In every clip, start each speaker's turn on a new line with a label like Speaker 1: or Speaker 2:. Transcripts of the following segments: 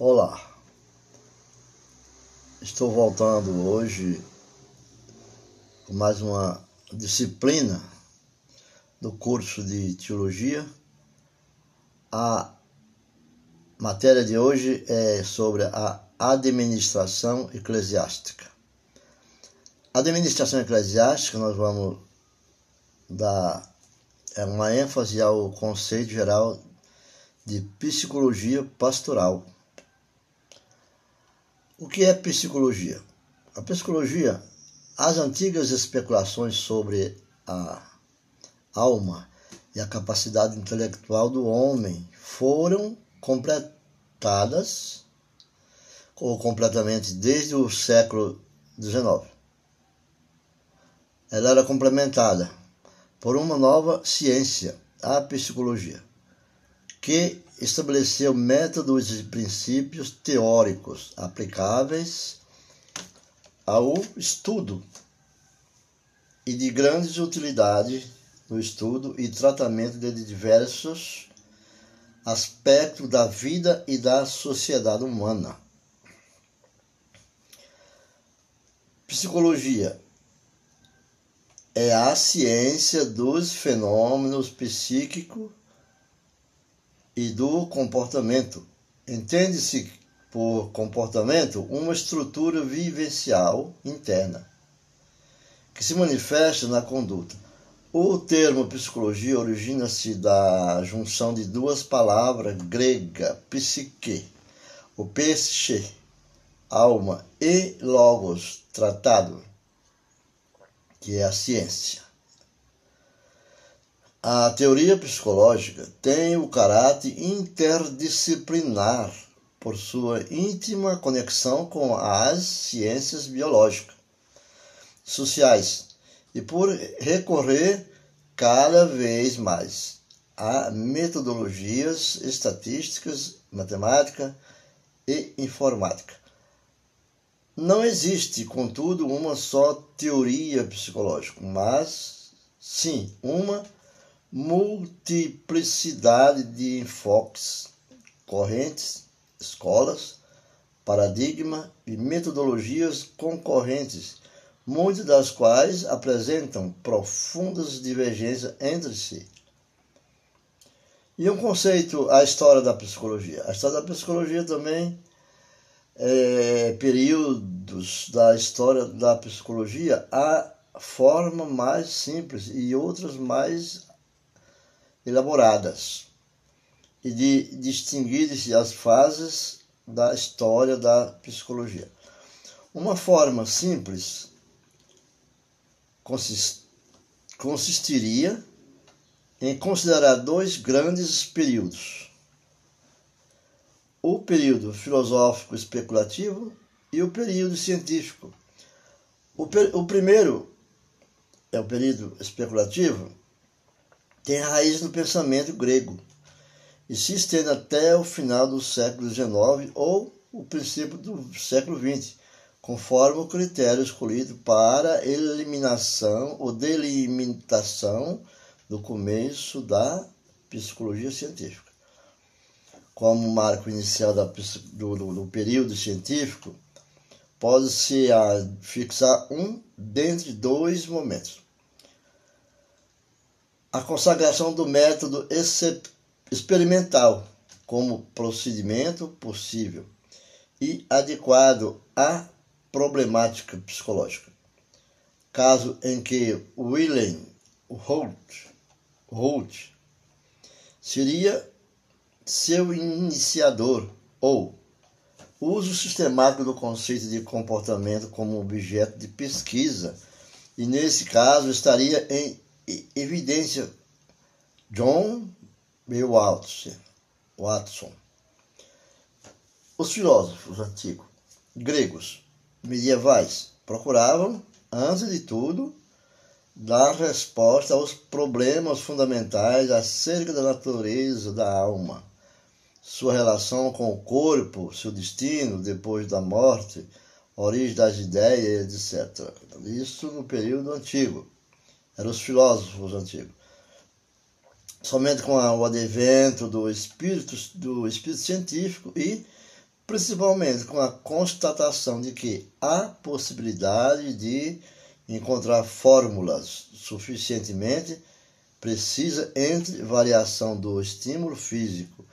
Speaker 1: Olá, estou voltando hoje com mais uma disciplina do curso de Teologia. A matéria de hoje é sobre a administração eclesiástica. A administração eclesiástica, nós vamos dar é uma ênfase ao conceito geral de psicologia pastoral o que é psicologia? A psicologia, as antigas especulações sobre a alma e a capacidade intelectual do homem foram completadas ou completamente desde o século XIX. Ela era complementada por uma nova ciência, a psicologia, que estabeleceu métodos e princípios teóricos aplicáveis ao estudo e de grande utilidade no estudo e tratamento de diversos aspectos da vida e da sociedade humana. Psicologia é a ciência dos fenômenos psíquicos e do comportamento. Entende-se por comportamento uma estrutura vivencial interna que se manifesta na conduta. O termo psicologia origina-se da junção de duas palavras gregas, psique, o peixe, alma, e logos, tratado, que é a ciência. A teoria psicológica tem o caráter interdisciplinar por sua íntima conexão com as ciências biológicas, sociais e por recorrer cada vez mais a metodologias estatísticas, matemática e informática. Não existe, contudo, uma só teoria psicológica, mas sim uma multiplicidade de enfoques, correntes, escolas, paradigma e metodologias concorrentes, muitas das quais apresentam profundas divergências entre si. E um conceito, a história da psicologia. A história da psicologia também é períodos da história da psicologia, há forma mais simples e outras mais elaboradas e de distinguir-se as fases da história da psicologia. Uma forma simples consistiria em considerar dois grandes períodos: o período filosófico especulativo e o período científico. O, o primeiro é o período especulativo tem raiz no pensamento grego e se estende até o final do século XIX ou o princípio do século XX, conforme o critério escolhido para eliminação ou delimitação do começo da psicologia científica. Como marco inicial da, do, do, do período científico, pode-se fixar um dentre dois momentos a consagração do método experimental como procedimento possível e adequado à problemática psicológica. Caso em que William Holt, Holt seria seu iniciador ou uso sistemático do conceito de comportamento como objeto de pesquisa e nesse caso estaria em evidência John B. Watson. Os filósofos antigos, gregos, medievais, procuravam, antes de tudo, dar resposta aos problemas fundamentais acerca da natureza da alma, sua relação com o corpo, seu destino depois da morte, origem das ideias, etc. Isso no período antigo eram os filósofos antigos. Somente com o advento do espírito, do espírito científico e principalmente com a constatação de que há possibilidade de encontrar fórmulas suficientemente precisa entre variação do estímulo físico,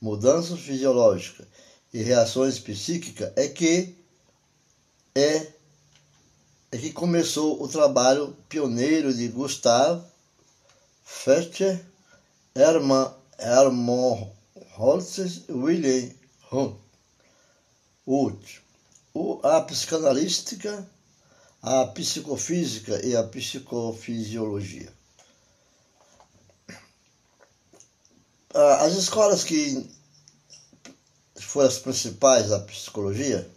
Speaker 1: mudanças fisiológicas e reações psíquicas é que é que começou o trabalho pioneiro de Gustav Fetcher, Hermann, Hermann Holtz e William Hunt. A psicanalística, a psicofísica e a psicofisiologia. As escolas que foram as principais da psicologia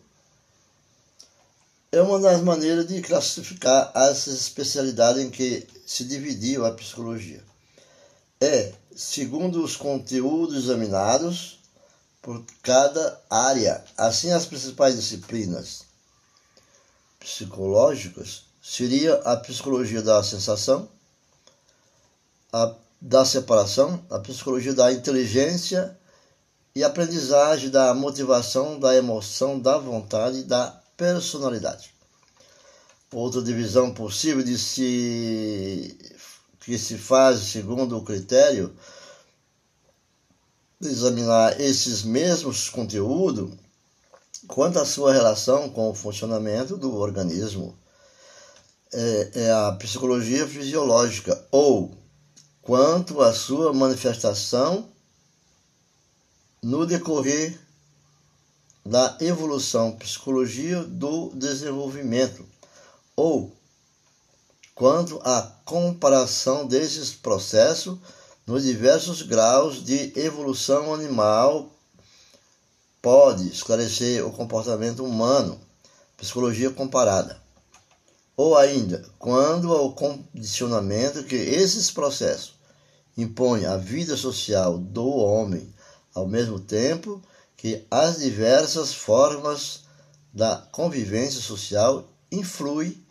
Speaker 1: é uma das maneiras de classificar as especialidades em que se dividiu a psicologia. É, segundo os conteúdos examinados por cada área, assim as principais disciplinas psicológicas seria a psicologia da sensação, a da separação, a psicologia da inteligência e aprendizagem da motivação, da emoção, da vontade da personalidade. Outra divisão possível de se que se faz segundo o critério de examinar esses mesmos conteúdos quanto à sua relação com o funcionamento do organismo é, é a psicologia fisiológica ou quanto à sua manifestação no decorrer da evolução, psicologia do desenvolvimento, ou quanto à comparação desses processos nos diversos graus de evolução animal pode esclarecer o comportamento humano, psicologia comparada. Ou ainda quando ao condicionamento que esses processos impõem à vida social do homem, ao mesmo tempo que as diversas formas da convivência social influem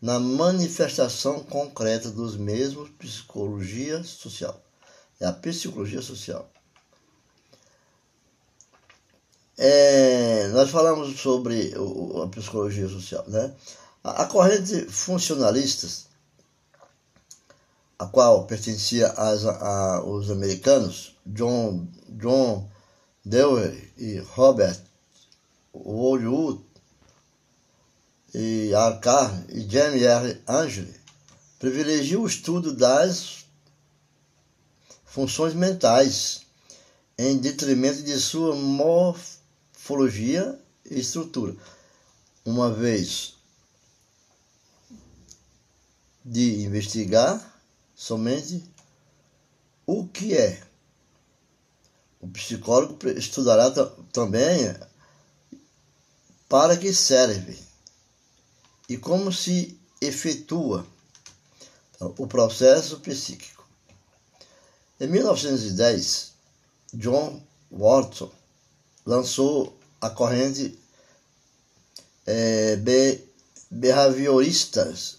Speaker 1: na manifestação concreta dos mesmos psicologia social. É a psicologia social. É, nós falamos sobre a psicologia social, né? A corrente funcionalista, a qual pertencia a, aos americanos John, John Dewey e Robert Woodwood e R. Carr e James R. Angeli, privilegia o estudo das funções mentais em detrimento de sua morfologia e estrutura, uma vez de investigar somente o que é. O psicólogo estudará também para que serve e como se efetua o processo psíquico. Em 1910, John Watson lançou a corrente é, behavioristas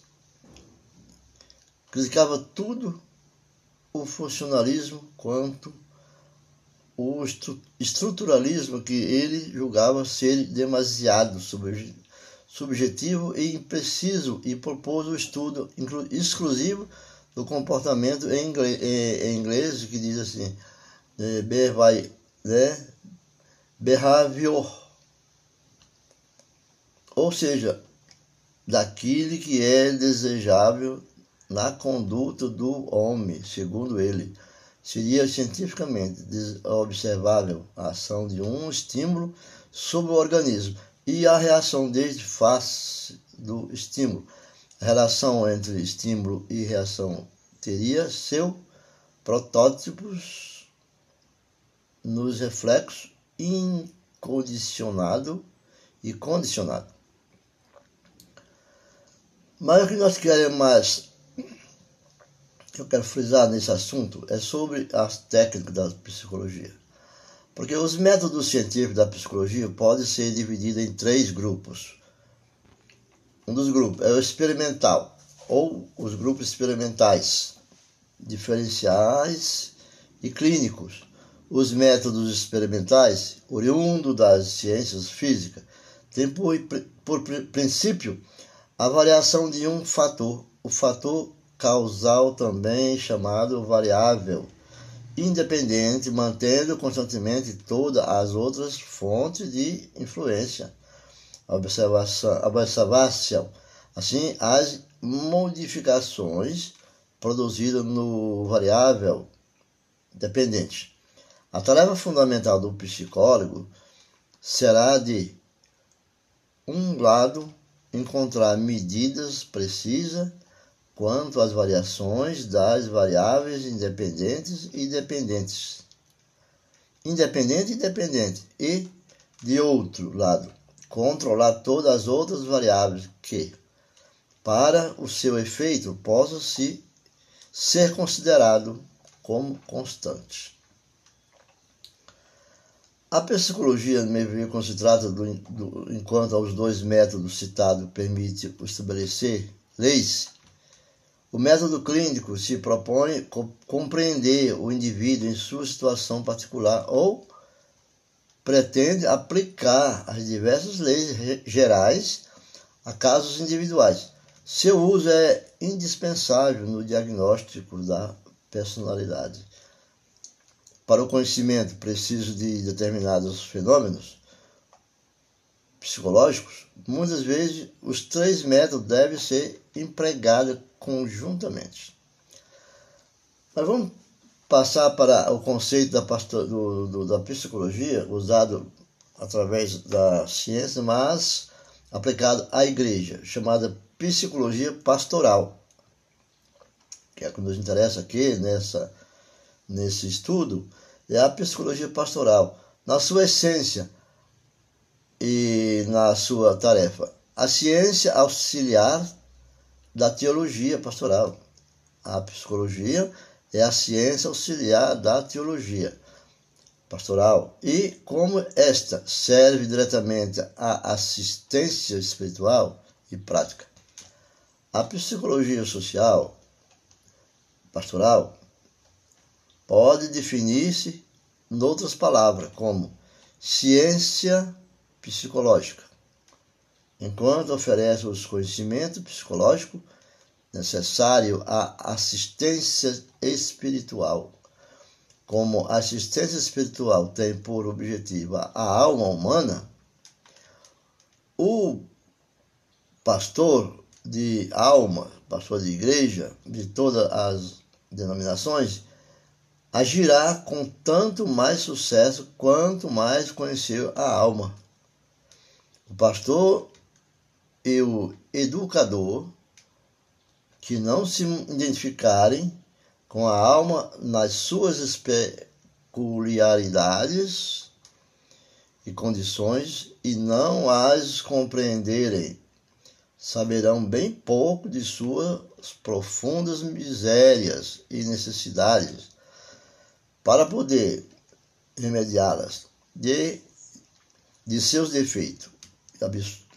Speaker 1: criticava tudo o funcionalismo quanto o estruturalismo que ele julgava ser demasiado subjetivo e impreciso e propôs o estudo exclusivo do comportamento em inglês, que diz assim né, behavior ou seja daquilo que é desejável na conduta do homem, segundo ele. Seria cientificamente observável a ação de um estímulo sobre o organismo e a reação desde face do estímulo. A relação entre estímulo e reação teria seu protótipos nos reflexos incondicionado e condicionado. Mas o que nós queremos mais que eu quero frisar nesse assunto é sobre as técnicas da psicologia. Porque os métodos científicos da psicologia podem ser divididos em três grupos. Um dos grupos é o experimental, ou os grupos experimentais, diferenciais e clínicos. Os métodos experimentais, oriundos das ciências físicas, têm por, por princípio a variação de um fator, o fator causal também chamado variável independente, mantendo constantemente todas as outras fontes de influência. Observação, observação. Assim, as modificações produzidas no variável dependente. A tarefa fundamental do psicólogo será de um lado encontrar medidas precisas quanto às variações das variáveis independentes e dependentes. Independente e dependente. E, de outro lado, controlar todas as outras variáveis que, para o seu efeito, possam se ser considerado como constantes. A psicologia, no meu ver, quando se trata do, do, enquanto aos dois métodos citados permite estabelecer leis o método clínico se propõe compreender o indivíduo em sua situação particular ou pretende aplicar as diversas leis gerais a casos individuais. Seu uso é indispensável no diagnóstico da personalidade. Para o conhecimento preciso de determinados fenômenos psicológicos, muitas vezes os três métodos devem ser empregados conjuntamente. Mas vamos passar para o conceito da, do, do, da psicologia, usado através da ciência, mas aplicado à igreja, chamada psicologia pastoral, que é o que nos interessa aqui nessa, nesse estudo, é a psicologia pastoral. Na sua essência e na sua tarefa, a ciência auxiliar da teologia pastoral. A psicologia é a ciência auxiliar da teologia pastoral e como esta serve diretamente à assistência espiritual e prática. A psicologia social pastoral pode definir-se em outras palavras como ciência psicológica enquanto oferece os conhecimentos psicológicos necessários à assistência espiritual. Como a assistência espiritual tem por objetivo a alma humana, o pastor de alma, pastor de igreja, de todas as denominações, agirá com tanto mais sucesso quanto mais conhecer a alma. O pastor e o educador que não se identificarem com a alma nas suas peculiaridades e condições e não as compreenderem, saberão bem pouco de suas profundas misérias e necessidades para poder remediá-las de, de seus defeitos e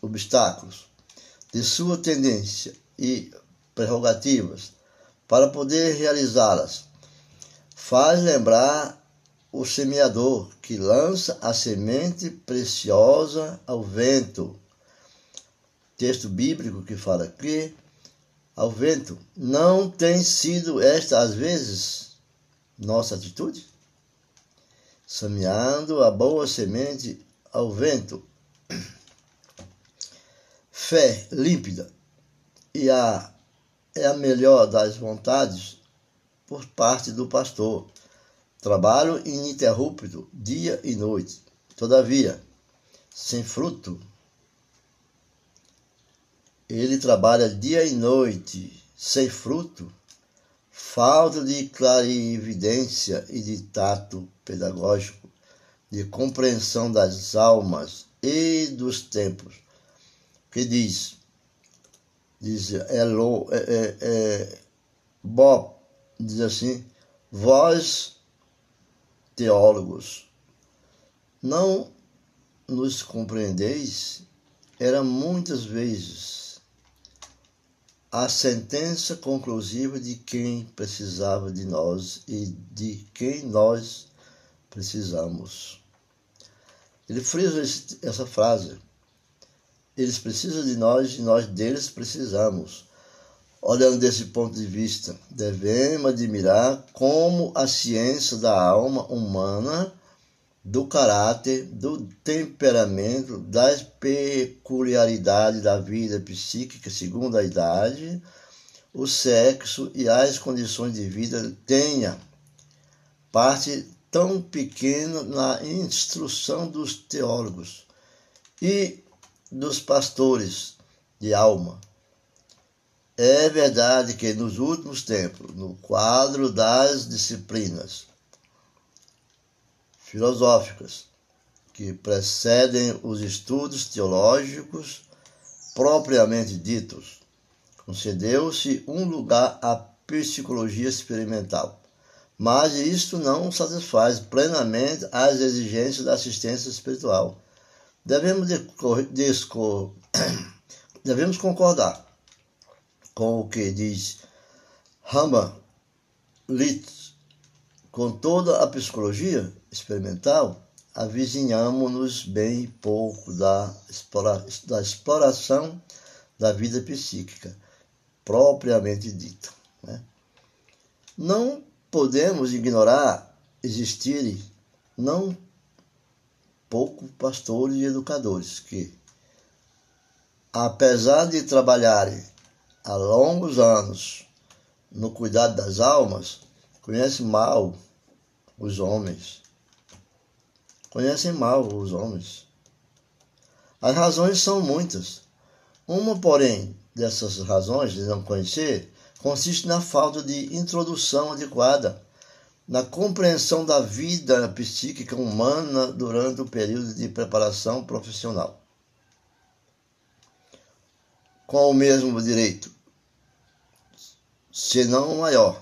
Speaker 1: obstáculos de sua tendência e prerrogativas para poder realizá-las. Faz lembrar o semeador que lança a semente preciosa ao vento. Texto bíblico que fala que ao vento não tem sido esta às vezes nossa atitude? Semeando a boa semente ao vento fé límpida e a, é a melhor das vontades por parte do pastor. Trabalho ininterrupto, dia e noite. Todavia, sem fruto, ele trabalha dia e noite, sem fruto, falta de clarividência e de tato pedagógico, de compreensão das almas e dos tempos que diz, diz Elo, é, é, é, Bob, diz assim, vós teólogos, não nos compreendeis, era muitas vezes a sentença conclusiva de quem precisava de nós e de quem nós precisamos. Ele frisa essa frase. Eles precisam de nós e nós deles precisamos. Olhando desse ponto de vista, devemos admirar como a ciência da alma humana, do caráter, do temperamento, das peculiaridades da vida psíquica segundo a idade, o sexo e as condições de vida tenha parte tão pequena na instrução dos teólogos e dos pastores de alma é verdade que nos últimos tempos, no quadro das disciplinas filosóficas que precedem os estudos teológicos propriamente ditos, concedeu-se um lugar à psicologia experimental. Mas isto não satisfaz plenamente as exigências da assistência espiritual. Devemos, devemos concordar com o que diz Hama Litz, com toda a psicologia experimental, avizinhamos-nos bem pouco da, da exploração da vida psíquica, propriamente dita. Né? Não podemos ignorar existirem não pouco pastores e educadores que, apesar de trabalharem há longos anos no cuidado das almas, conhecem mal os homens. Conhecem mal os homens. As razões são muitas. Uma, porém, dessas razões de não conhecer consiste na falta de introdução adequada na compreensão da vida psíquica humana durante o período de preparação profissional com o mesmo direito, se não maior,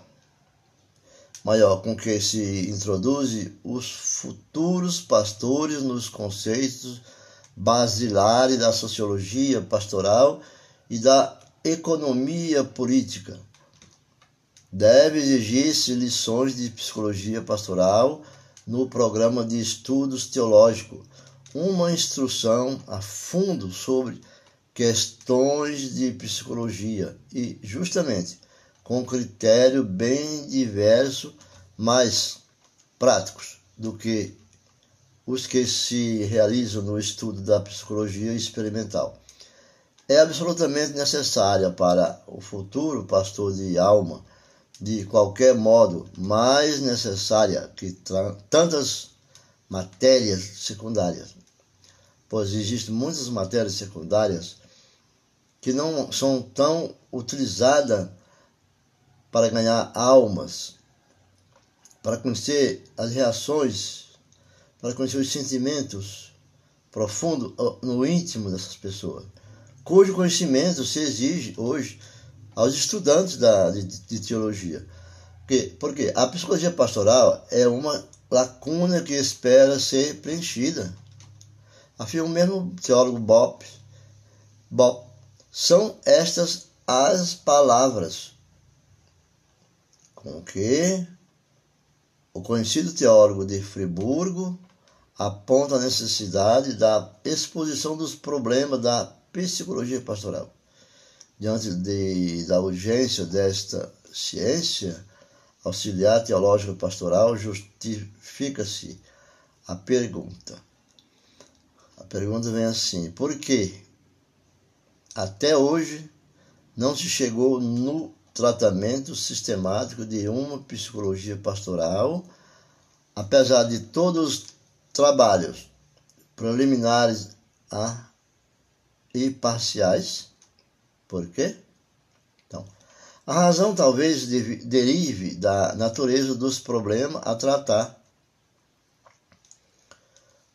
Speaker 1: maior com que se introduz os futuros pastores nos conceitos basilares da sociologia pastoral e da economia política. Deve exigir-se lições de psicologia pastoral no programa de estudos teológico, uma instrução a fundo sobre questões de psicologia e, justamente, com critério bem diverso, mais práticos do que os que se realizam no estudo da psicologia experimental. É absolutamente necessária para o futuro pastor de alma, de qualquer modo, mais necessária que tantas matérias secundárias, pois existem muitas matérias secundárias que não são tão utilizadas para ganhar almas, para conhecer as reações, para conhecer os sentimentos profundos no íntimo dessas pessoas, cujo conhecimento se exige hoje aos estudantes da, de, de teologia. Porque, porque a psicologia pastoral é uma lacuna que espera ser preenchida. Afirma o mesmo teólogo Bob. Bob são estas as palavras com que o conhecido teólogo de Friburgo aponta a necessidade da exposição dos problemas da psicologia pastoral. Diante de, da urgência desta ciência auxiliar teológica pastoral, justifica-se a pergunta. A pergunta vem assim: por que até hoje não se chegou no tratamento sistemático de uma psicologia pastoral, apesar de todos os trabalhos preliminares a, e parciais. Por quê? Então, a razão talvez derive da natureza dos problemas a tratar,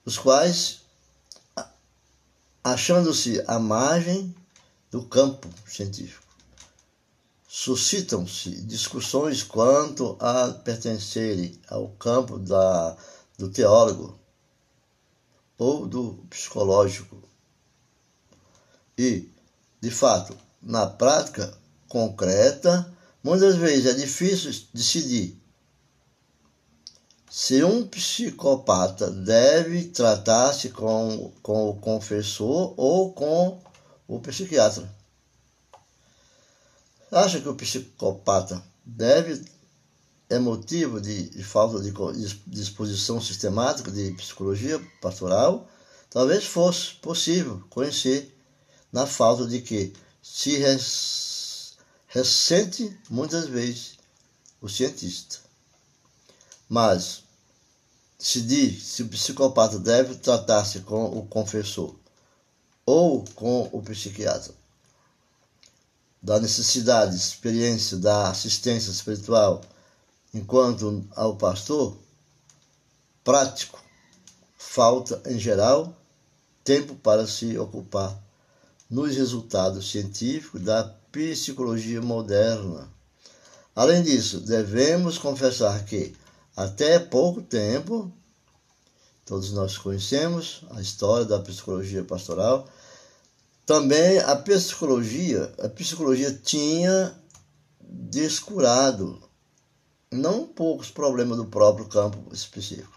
Speaker 1: os quais, achando-se à margem do campo científico. Suscitam-se discussões quanto a pertencerem ao campo da, do teólogo ou do psicológico. E, de fato, na prática concreta, muitas vezes é difícil decidir se um psicopata deve tratar-se com, com o confessor ou com o psiquiatra. Acha que o psicopata deve é motivo de, de falta de disposição sistemática de psicologia pastoral? Talvez fosse possível conhecer na falta de que se res, ressente muitas vezes o cientista. Mas se diz se o psicopata deve tratar-se com o confessor ou com o psiquiatra. Da necessidade, experiência da assistência espiritual enquanto ao pastor, prático, falta em geral tempo para se ocupar nos resultados científicos da psicologia moderna. Além disso, devemos confessar que até pouco tempo, todos nós conhecemos a história da psicologia pastoral, também a psicologia, a psicologia tinha descurado não poucos problemas do próprio campo específico.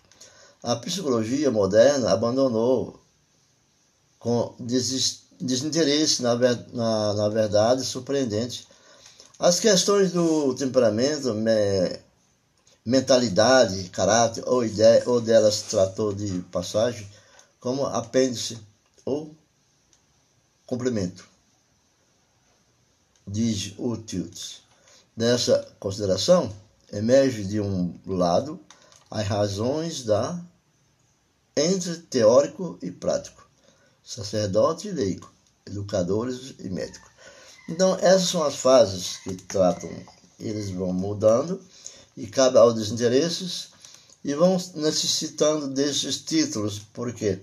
Speaker 1: A psicologia moderna abandonou com desinteresse, na, na, na verdade, surpreendente, as questões do temperamento, me, mentalidade, caráter ou ideia, ou delas tratou de passagem como apêndice ou complemento. Diz o Tilts. Nessa consideração, emerge de um lado as razões da entre teórico e prático, sacerdote e leigo, educadores e médicos. Então, essas são as fases que tratam, eles vão mudando e cabe aos desinteresses e vão necessitando desses títulos. Por quê?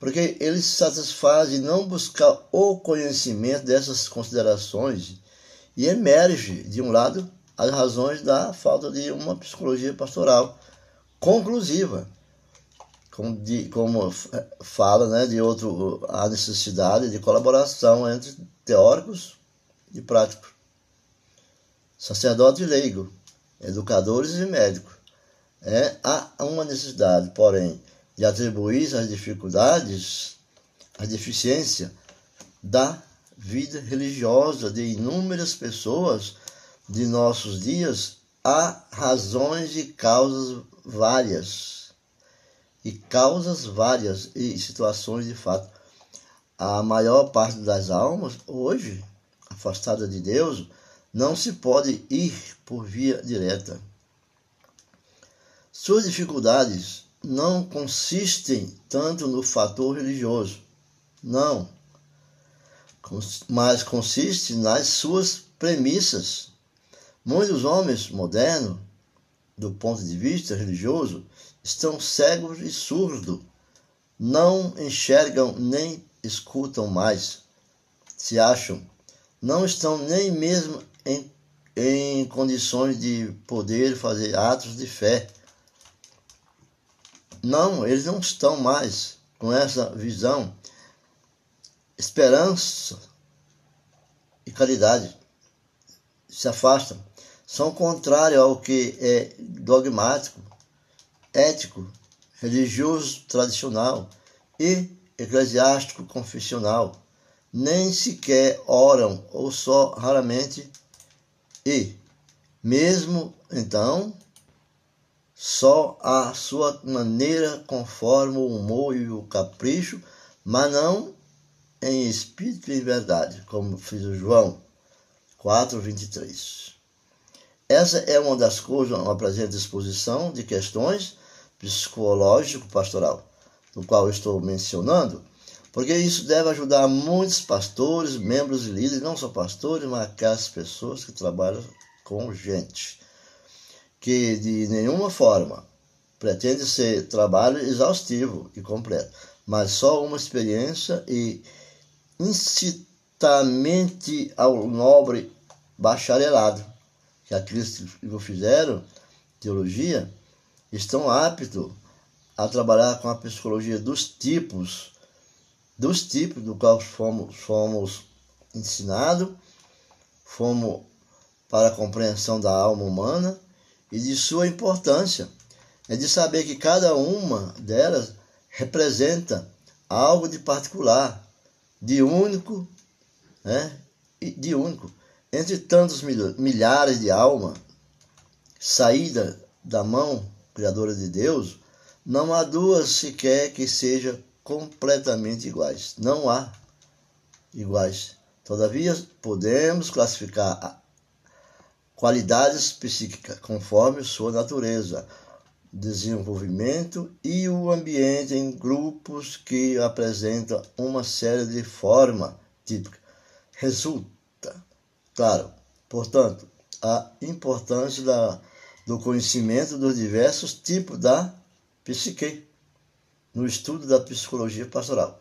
Speaker 1: Porque eles satisfazem não buscar o conhecimento dessas considerações e emerge, de um lado, as razões da falta de uma psicologia pastoral conclusiva. Como, de, como fala né, de outro, a necessidade de colaboração entre teóricos e práticos, sacerdote e leigo, educadores e médicos. É, há uma necessidade, porém, de atribuir as dificuldades, a deficiência da vida religiosa de inúmeras pessoas de nossos dias há razões e causas várias. E causas várias e situações de fato. A maior parte das almas, hoje, afastada de Deus, não se pode ir por via direta. Suas dificuldades não consistem tanto no fator religioso, não, mas consiste nas suas premissas. Muitos homens modernos, do ponto de vista religioso, estão cegos e surdos, não enxergam nem escutam mais, se acham, não estão nem mesmo em, em condições de poder fazer atos de fé. Não, eles não estão mais com essa visão, esperança e caridade. Se afastam. São contrários ao que é dogmático, ético, religioso tradicional e eclesiástico confessional. Nem sequer oram ou só raramente e, mesmo então, só a sua maneira conforme o humor e o capricho, mas não em espírito e verdade, como fez o João 4:23. Essa é uma das coisas, uma presente exposição de questões psicológico-pastoral, do qual estou mencionando, porque isso deve ajudar muitos pastores, membros e líderes, não só pastores, mas aquelas pessoas que trabalham com gente, que de nenhuma forma pretende ser trabalho exaustivo e completo, mas só uma experiência e incitamente ao nobre bacharelado, que aqueles que fizeram, teologia, estão aptos a trabalhar com a psicologia dos tipos dos tipos do qual fomos, fomos ensinados, fomos para a compreensão da alma humana e de sua importância é de saber que cada uma delas representa algo de particular, de único, né? de único. Entre tantos milhares de almas saída da mão criadora de Deus, não há duas sequer que sejam completamente iguais. Não há iguais. Todavia, podemos classificar qualidades psíquicas conforme sua natureza, desenvolvimento e o ambiente em grupos que apresentam uma série de formas típicas. Resulta, claro, portanto, a importância da, do conhecimento dos diversos tipos da psique no estudo da psicologia pastoral.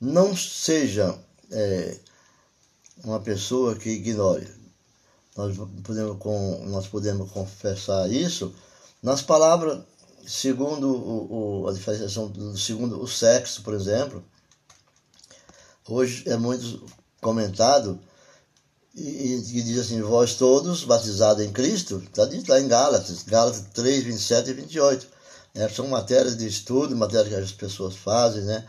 Speaker 1: Não seja é, uma pessoa que ignore. Nós podemos, com, nós podemos confessar isso nas palavras, segundo o, o, a diferenciação do segundo o sexo, por exemplo. Hoje é muito comentado e, e diz assim, vós todos batizados em Cristo, está lá em Gálatas, Gálatas 3, 27 e 28. É, são matérias de estudo, matérias que as pessoas fazem, né?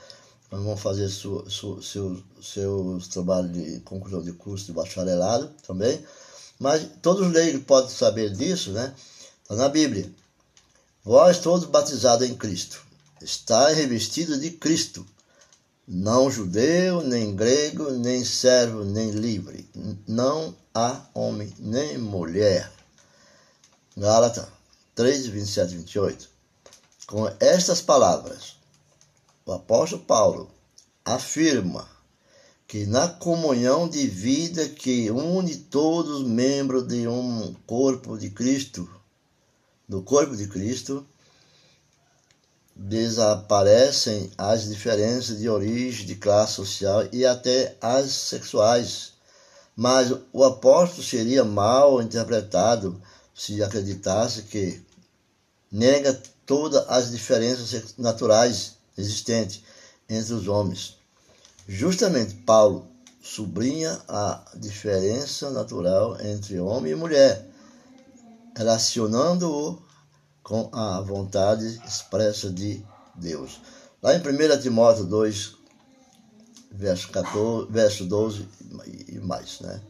Speaker 1: vão fazer su, su, seus, seus trabalhos de conclusão de curso de bacharelado também. Mas todos os leigos podem saber disso, né? Está na Bíblia. Vós todos batizados em Cristo, estáis revestidos de Cristo, não judeu, nem grego, nem servo, nem livre. Não há homem nem mulher. Gálatas 3, 27 e 28. Com estas palavras, o apóstolo Paulo afirma que na comunhão de vida que une todos os membros de um corpo de Cristo, do corpo de Cristo, desaparecem as diferenças de origem, de classe social e até as sexuais. Mas o apóstolo seria mal interpretado se acreditasse que nega todas as diferenças naturais existentes entre os homens. Justamente Paulo sublinha a diferença natural entre homem e mulher, relacionando-o com a vontade expressa de Deus. Lá em 1 Timóteo 2, verso, 14, verso 12 e mais, né?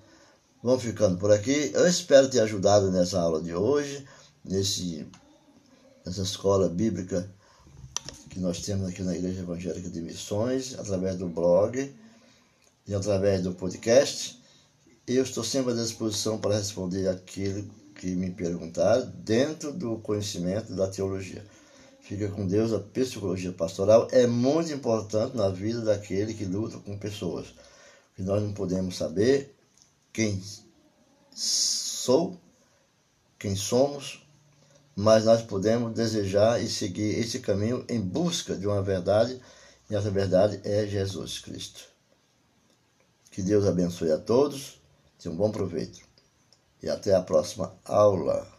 Speaker 1: Vamos ficando por aqui. Eu espero ter ajudado nessa aula de hoje, nesse, nessa escola bíblica que nós temos aqui na Igreja Evangélica de Missões, através do blog e através do podcast. Eu estou sempre à disposição para responder aquilo que me perguntaram dentro do conhecimento da teologia. Fica com Deus, a psicologia pastoral é muito importante na vida daquele que luta com pessoas. Nós não podemos saber quem sou, quem somos, mas nós podemos desejar e seguir esse caminho em busca de uma verdade, e essa verdade é Jesus Cristo. Que Deus abençoe a todos, tenham um bom proveito e até a próxima aula.